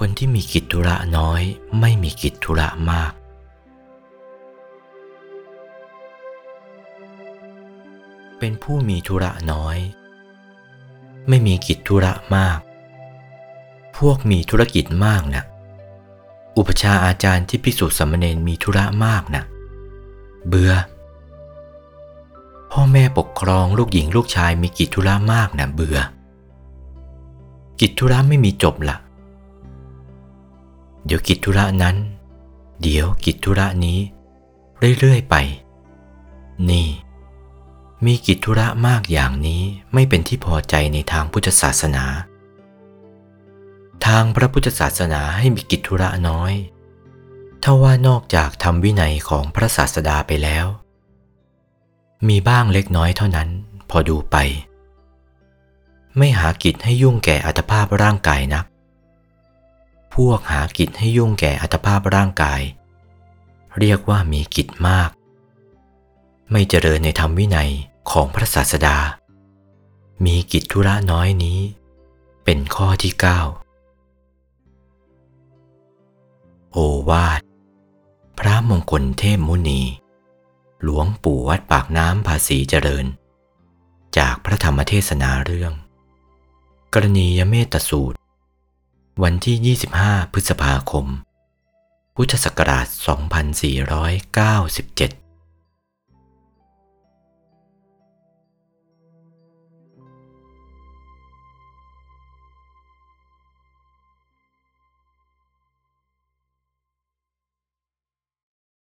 คนที่มีกิจธุระน้อย ไม่มีกิจธุระมาก เป็นผู้มีธุระน้อย ไม่มีกิจธุระมาก พวกมีธุรกิจมากนะอุปชาอาจารย์ที่พิสูจน์สามเณรมีธุระมากนะเบื่อพ่อแม่ปกครองลูกหญิงลูกชายมีกิจธุระมากนะเบื่อ กิจธุระไม่มีจบละ เดี๋ยวกิจธุระนั้น เดี๋ยวกิจธุระนี้ เรื่อยๆไป นี่ มีกิจธุระมากอย่างนี้ไม่เป็นที่พอใจในทางพุทธศาสนา ทางพระพุทธศาสนาให้มีกิจธุระน้อยถ้าว่านอกจากทำวินัยของพระศาสดาไปแล้ว มีบ้างเล็กน้อยเท่านั้น พอดูไป ไม่หากิจให้ยุ่งแก่อัตภาพร่างกายนัก พวกหากิจให้ยุ่งแก่อัตภาพร่างกาย เรียกว่ามีกิจมาก ไม่เจริญในธรรมวินัยของพระศาสดา มีกิจธุระน้อยนี้ เป็นข้อที่เก้าโอวาท พระมงคลเทพมุนี หลวงปู่วัดปากน้ำภาษีเจริญ จากพระธรรมเทศนาเรื่อง กรณียเมตสูตร วันที่ 25 พฤษภาคม พุทธศักราช 2497